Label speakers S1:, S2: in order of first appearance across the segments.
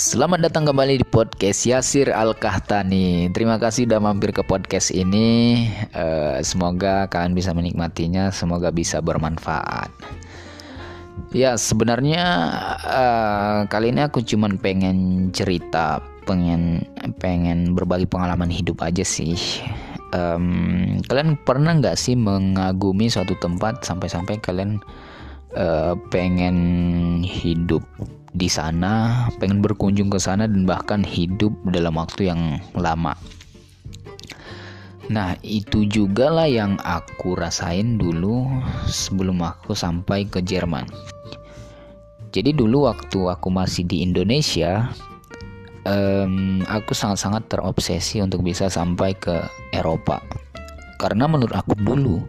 S1: Selamat datang kembali di podcast Yasir Al Kahtani. Terima kasih sudah mampir ke podcast ini. Uh, semoga kalian bisa menikmatinya, semoga bisa bermanfaat. Ya sebenarnya uh, kali ini aku cuman pengen cerita, pengen pengen berbagi pengalaman hidup aja sih. Um, kalian pernah nggak sih mengagumi suatu tempat sampai-sampai kalian uh, pengen hidup di sana, pengen berkunjung ke sana dan bahkan hidup dalam waktu yang lama. Nah, itu juga lah yang aku rasain dulu sebelum aku sampai ke Jerman. Jadi dulu waktu aku masih di Indonesia, um, aku sangat-sangat terobsesi untuk bisa sampai ke Eropa. Karena menurut aku dulu,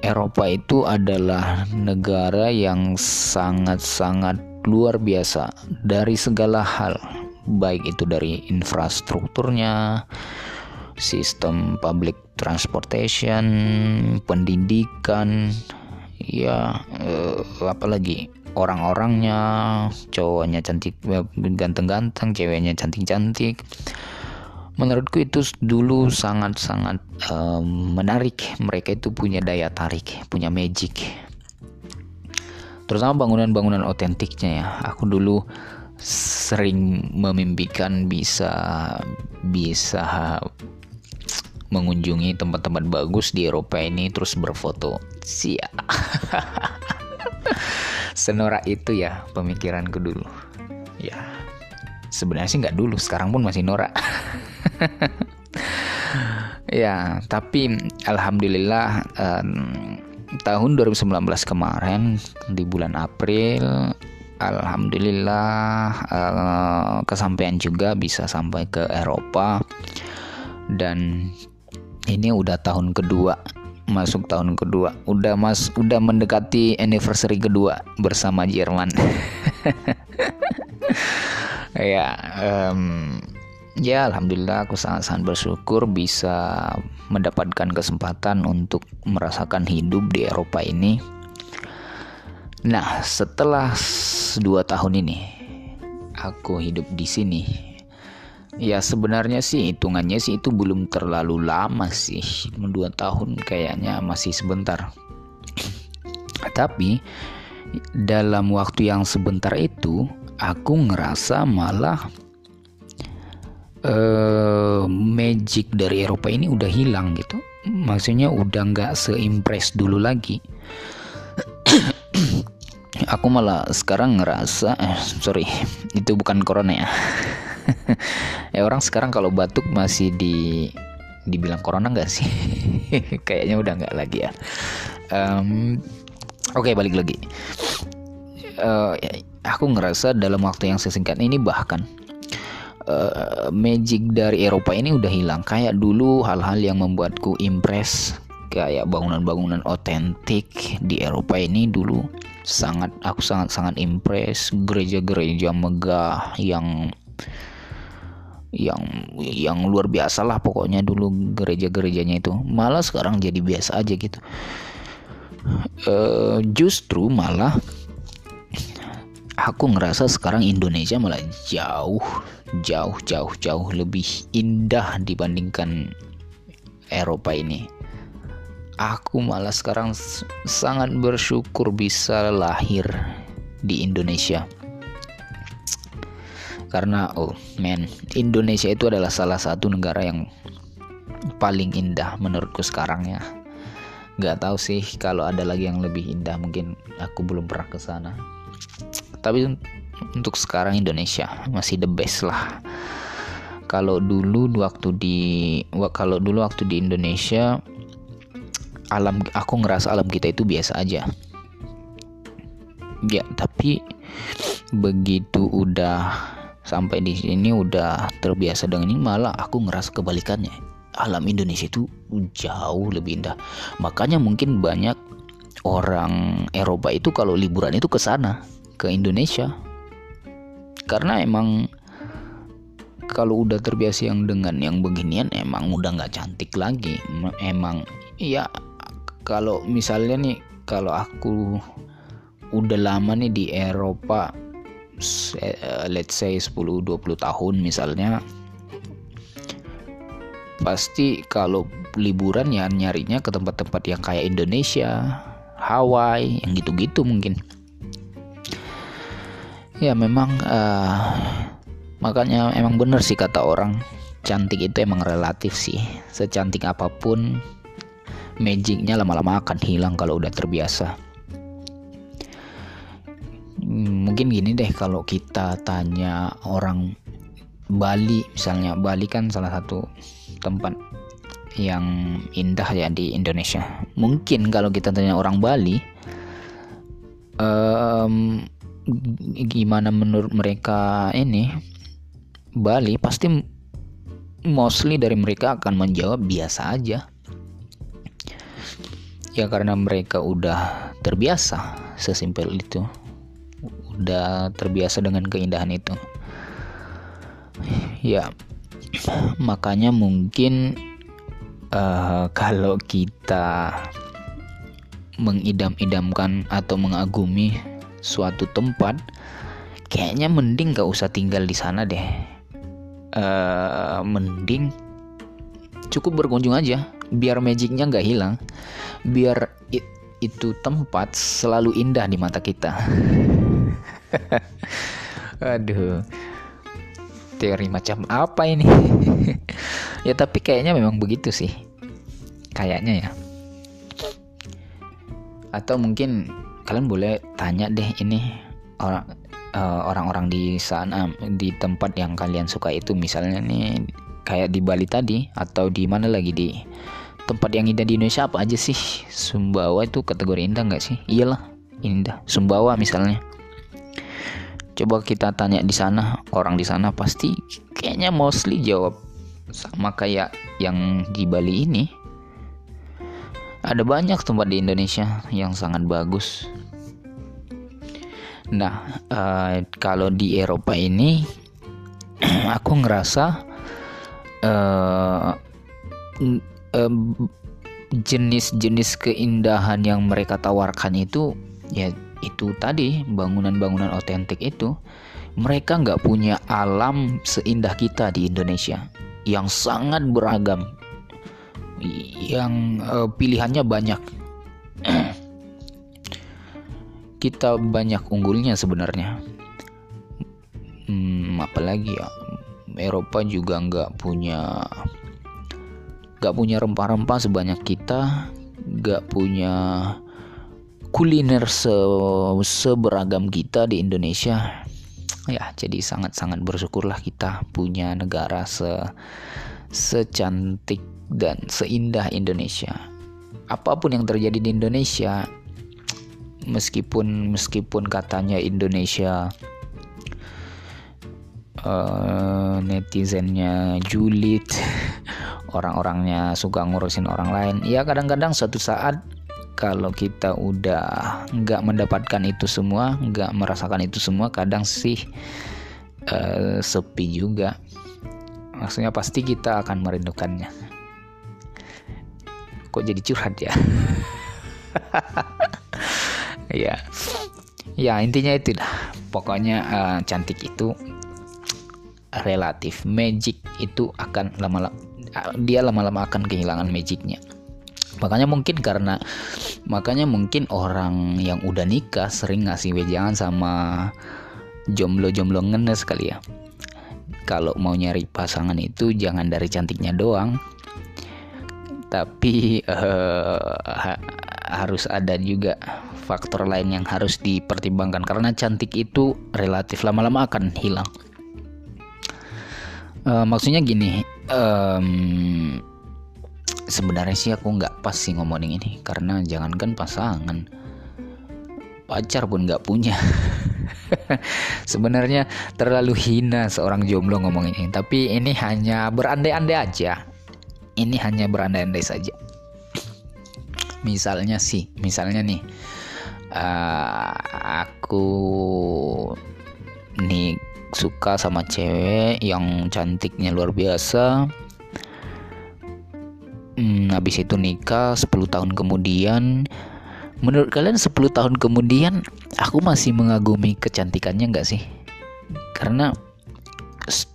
S1: Eropa itu adalah negara yang sangat-sangat luar biasa dari segala hal, baik itu dari infrastrukturnya, sistem public transportation, pendidikan, ya eh, apalagi orang-orangnya, cowoknya cantik ganteng-ganteng, ceweknya cantik-cantik. Menurutku itu dulu sangat-sangat um, menarik. Mereka itu punya daya tarik, punya magic terutama bangunan-bangunan otentiknya ya. Aku dulu sering memimpikan bisa bisa mengunjungi tempat-tempat bagus di Eropa ini terus berfoto. Sia. Senora itu ya pemikiranku dulu. Ya sebenarnya sih nggak dulu sekarang pun masih norak. Ya tapi alhamdulillah um, tahun 2019 kemarin di bulan April Alhamdulillah uh, kesampaian juga bisa sampai ke Eropa. Dan ini udah tahun kedua masuk tahun kedua. Udah mas udah mendekati anniversary kedua bersama Jerman. Ya um, ya alhamdulillah aku sangat-sangat bersyukur bisa mendapatkan kesempatan untuk merasakan hidup di Eropa ini. Nah, setelah dua tahun ini aku hidup di sini. Ya sebenarnya sih hitungannya sih itu belum terlalu lama sih, dua tahun kayaknya masih sebentar. Tapi dalam waktu yang sebentar itu aku ngerasa malah uh, magic dari Eropa ini udah hilang gitu. Maksudnya udah nggak seimpress dulu lagi. Aku malah sekarang ngerasa eh, sorry itu bukan corona ya. Ya orang sekarang kalau batuk masih di dibilang corona nggak sih? Kayaknya udah nggak lagi ya. Um, oke okay, balik lagi. Uh, aku ngerasa dalam waktu yang sesingkat ini bahkan uh, magic dari Eropa ini udah hilang. Kayak dulu hal-hal yang membuatku impress kayak bangunan-bangunan otentik di Eropa ini dulu sangat aku sangat sangat impress. Gereja-gereja megah yang yang yang luar biasa lah pokoknya dulu gereja-gerejanya itu. Malah sekarang jadi biasa aja gitu. Uh, justru malah aku ngerasa sekarang Indonesia malah jauh jauh jauh jauh lebih indah dibandingkan Eropa ini. Aku malah sekarang sangat bersyukur bisa lahir di Indonesia. Karena oh man, Indonesia itu adalah salah satu negara yang paling indah menurutku sekarang ya. Gak tahu sih kalau ada lagi yang lebih indah mungkin aku belum pernah ke sana. Tapi untuk sekarang Indonesia masih the best lah. Kalau dulu waktu di kalau dulu waktu di Indonesia alam aku ngerasa alam kita itu biasa aja. Ya tapi begitu udah sampai di sini udah terbiasa dengan ini malah aku ngerasa kebalikannya. Alam Indonesia itu jauh lebih indah. Makanya mungkin banyak orang Eropa itu kalau liburan itu ke sana ke Indonesia karena emang kalau udah terbiasa yang dengan yang beginian emang udah nggak cantik lagi emang ya kalau misalnya nih kalau aku udah lama nih di Eropa uh, let's say 10-20 tahun misalnya pasti kalau liburan ya nyarinya ke tempat-tempat yang kayak Indonesia, Hawaii, yang gitu-gitu mungkin. Ya memang uh, makanya emang bener sih kata orang cantik itu emang relatif sih. Secantik apa pun magicnya lama-lama akan hilang kalau udah terbiasa. Hmm, mungkin gini deh kalau kita tanya orang Bali misalnya Bali kan salah satu tempat yang indah ya di Indonesia. Mungkin kalau kita tanya orang Bali, um, gimana menurut mereka ini Bali pasti mostly dari mereka akan menjawab biasa aja. Ya karena mereka udah terbiasa sesimpel itu. Udah terbiasa dengan keindahan itu. Ya, makanya mungkin uh, kalau kita mengidam-idamkan atau mengagumi suatu tempat kayaknya mending gak usah tinggal di sana deh. Uh, mending cukup berkunjung aja biar magicnya nggak hilang biar it, itu tempat selalu indah di mata kita. Aduh teori macam apa ini? Ya tapi kayaknya memang begitu sih kayaknya ya. Atau mungkin kalian boleh tanya deh ini orang uh, orang-orang di sana di tempat yang kalian suka itu. Misalnya nih kayak di Bali tadi atau di mana lagi di tempat yang indah di Indonesia apa aja sih? Sumbawa itu kategori indah nggak sih? Iyalah indah. Sumbawa misalnya. Coba kita tanya di sana orang di sana pasti kayaknya mostly jawab sama kayak yang di Bali ini ada banyak tempat di Indonesia yang sangat bagus. Nah uh, kalau di Eropa ini aku ngerasa uh, jenis-jenis keindahan yang mereka tawarkan itu ya itu tadi bangunan-bangunan otentik itu mereka nggak punya alam seindah kita di Indonesia yang sangat beragam yang uh, pilihannya banyak. Kita banyak unggulnya sebenarnya. Hmm, apalagi ya Eropa juga nggak punya nggak punya rempah-rempah sebanyak kita nggak punya kuliner se seberagam kita di Indonesia. Ya jadi sangat-sangat bersyukurlah kita punya negara se secantik dan seindah Indonesia apa pun yang terjadi di Indonesia meskipun meskipun katanya Indonesia uh, netizennya julid orang-orangnya suka ngurusin orang lain ya kadang-kadang suatu saat kalau kita udah nggak mendapatkan itu semua, nggak merasakan itu semua, kadang sih uh, sepi juga. Maksudnya pasti kita akan merindukannya. Kok jadi curhat ya? ya, ya intinya itu dah. Pokoknya uh, cantik itu relatif, magic itu akan lama-lama dia lama-lama akan kehilangan magicnya. Makanya mungkin karena makanya mungkin orang yang udah nikah sering ngasih wejangan sama jomblo-jomblo ngenes kali ya. Kalau mau nyari pasangan itu jangan dari cantiknya doang tapi uh, ha harus ada juga faktor lain yang harus dipertimbangkan. Karena cantik itu relatif lama-lama akan hilang. Uh, maksudnya gini um, sebenarnya sih aku nggak pas sih ngomongin ini. Karena jangankan pasangan pacar pun nggak punya. Sebenarnya terlalu hina seorang jomblo ngomong ini. Tapi ini hanya berandai-andai aja ini hanya berandai-andai saja. Misalnya sih misalnya nih uh, aku nih suka sama cewek yang cantiknya luar biasa. Hmm, habis itu nikah 10 tahun kemudian. Menurut kalian 10 tahun kemudian aku masih mengagumi kecantikannya nggak sih? Karena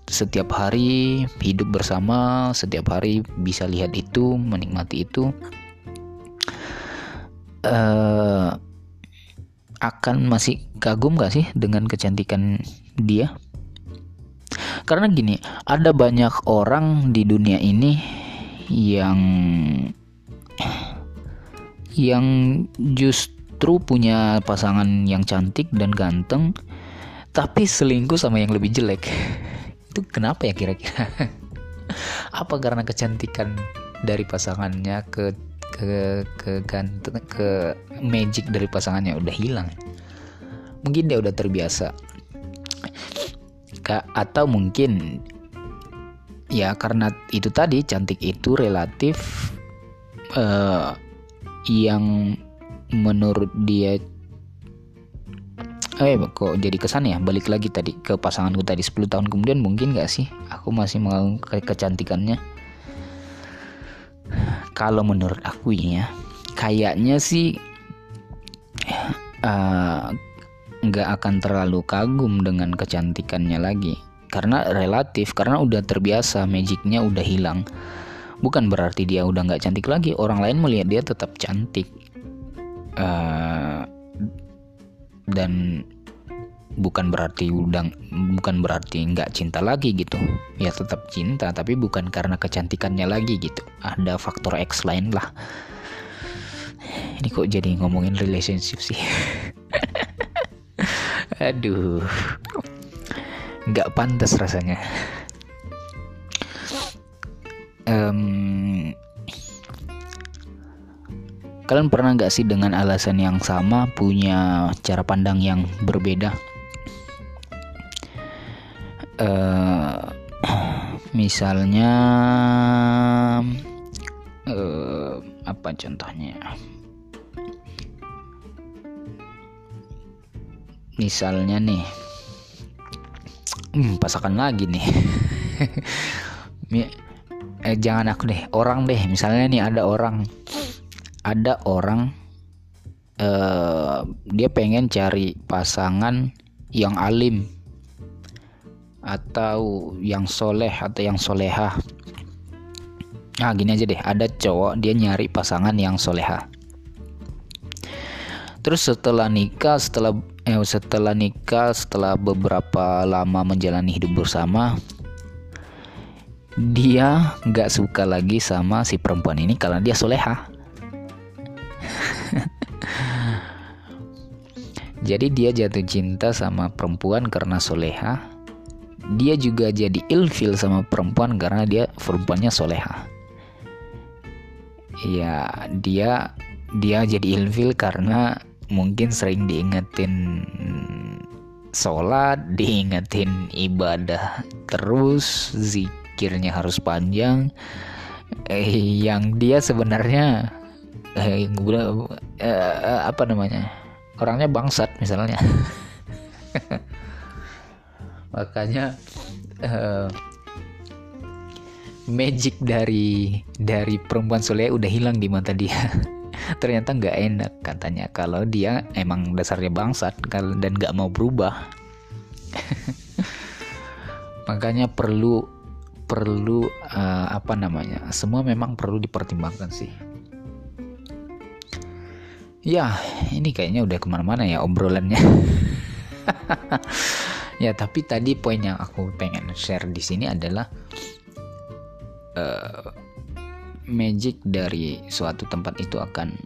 S1: setiap hari hidup bersama setiap hari bisa lihat itu menikmati itu uh, akan masih kagum gak sih dengan kecantikan dia? Karena gini ada banyak orang di dunia ini yang yang justru punya pasangan yang cantik dan ganteng tapi selingkuh sama yang lebih jelek itu kenapa ya kira-kira? Apa karena kecantikan dari pasangannya ke ke ke ganteng ke magic dari pasangannya udah hilang? Mungkin dia udah terbiasa. Kak atau mungkin ya karena itu tadi cantik itu relatif uh, yang menurut dia eh kok jadi kesan ya? Balik lagi tadi ke pasanganku tadi 10 tahun kemudian mungkin gak sih? Aku masih mau ke kecantikannya. Kalau menurut aku ya kayaknya sih uh, nggak akan terlalu kagum dengan kecantikannya lagi. Karena relatif karena udah terbiasa magicnya udah hilang. Bukan berarti dia udah nggak cantik lagi orang lain melihat dia tetap cantik. Uh, dan bukan berarti udah bukan berarti nggak cinta lagi gitu. Ya tetap cinta tapi bukan karena kecantikannya lagi gitu. Ada faktor X lain lah. Ini kok jadi ngomongin relationship sih? Aduh. Nggak pantas rasanya. Um, kalian pernah nggak sih dengan alasan yang sama punya cara pandang yang berbeda? Uh, misalnya uh, apa contohnya? Misalnya nih hmm, pasakan lagi nih. Eh, jangan aku deh orang deh. Misalnya nih ada orang ada orang eh, dia pengen cari pasangan yang alim atau yang soleh atau yang soleha nah gini aja deh. Ada cowok dia nyari pasangan yang soleha terus setelah nikah setelah eh, setelah nikah setelah beberapa lama menjalani hidup bersama dia nggak suka lagi sama si perempuan ini karena dia soleha jadi dia jatuh cinta sama perempuan karena soleha dia juga jadi ilfil sama perempuan karena dia perempuannya soleha ya dia dia jadi ilfil karena mungkin sering diingetin sholat, diingetin ibadah terus, zikirnya harus panjang. Eh, yang dia sebenarnya eh, eh, apa namanya? Orangnya bangsat misalnya. Makanya eh, magic dari dari perempuan soleh udah hilang di mata dia. ternyata nggak enak katanya. Kalau dia emang dasarnya bangsat dan nggak mau berubah. Makanya perlu perlu uh, apa namanya? Semua memang perlu dipertimbangkan sih ya ini kayaknya udah ke mana-mana ya obrolannya. Ya tapi tadi poin yang aku pengen share di sini adalah uh, magic dari suatu tempat itu akan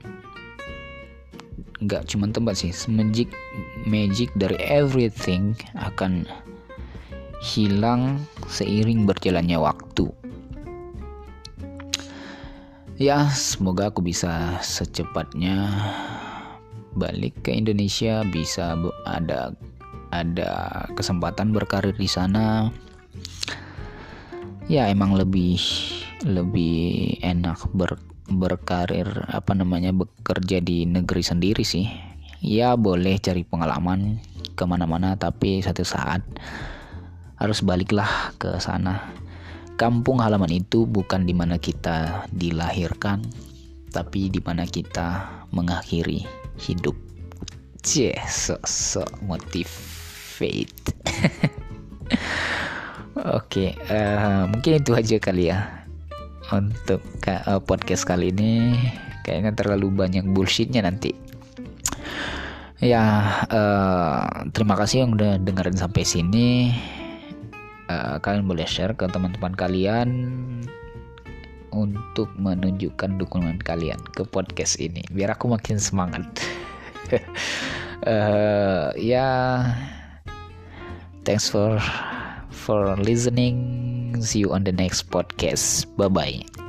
S1: nggak cuma tempat sih magic magic dari everything akan hilang seiring berjalannya waktu. Ya semoga aku bisa secepatnya balik ke Indonesia bisa ada ada kesempatan berkarir di sana. Ya emang lebih lebih enak ber, berkarir apa namanya bekerja di negeri sendiri sih. Ya boleh cari pengalaman ke mana-mana tapi satu saat harus baliklah ke sana. Kampung halaman itu bukan di mana kita dilahirkan tapi di mana kita mengakhiri hidup Cie, so, so motivate Oke, okay, uh, mungkin itu aja kali ya untuk uh, podcast kali ini. Kayaknya terlalu banyak bullshitnya nanti. Ya, uh, terima kasih yang udah dengerin sampai sini. Uh, kalian boleh share ke teman-teman kalian untuk menunjukkan dukungan kalian ke podcast ini biar aku makin semangat. Uh, ya thanks for for listening. See you on the next podcast. Bye bye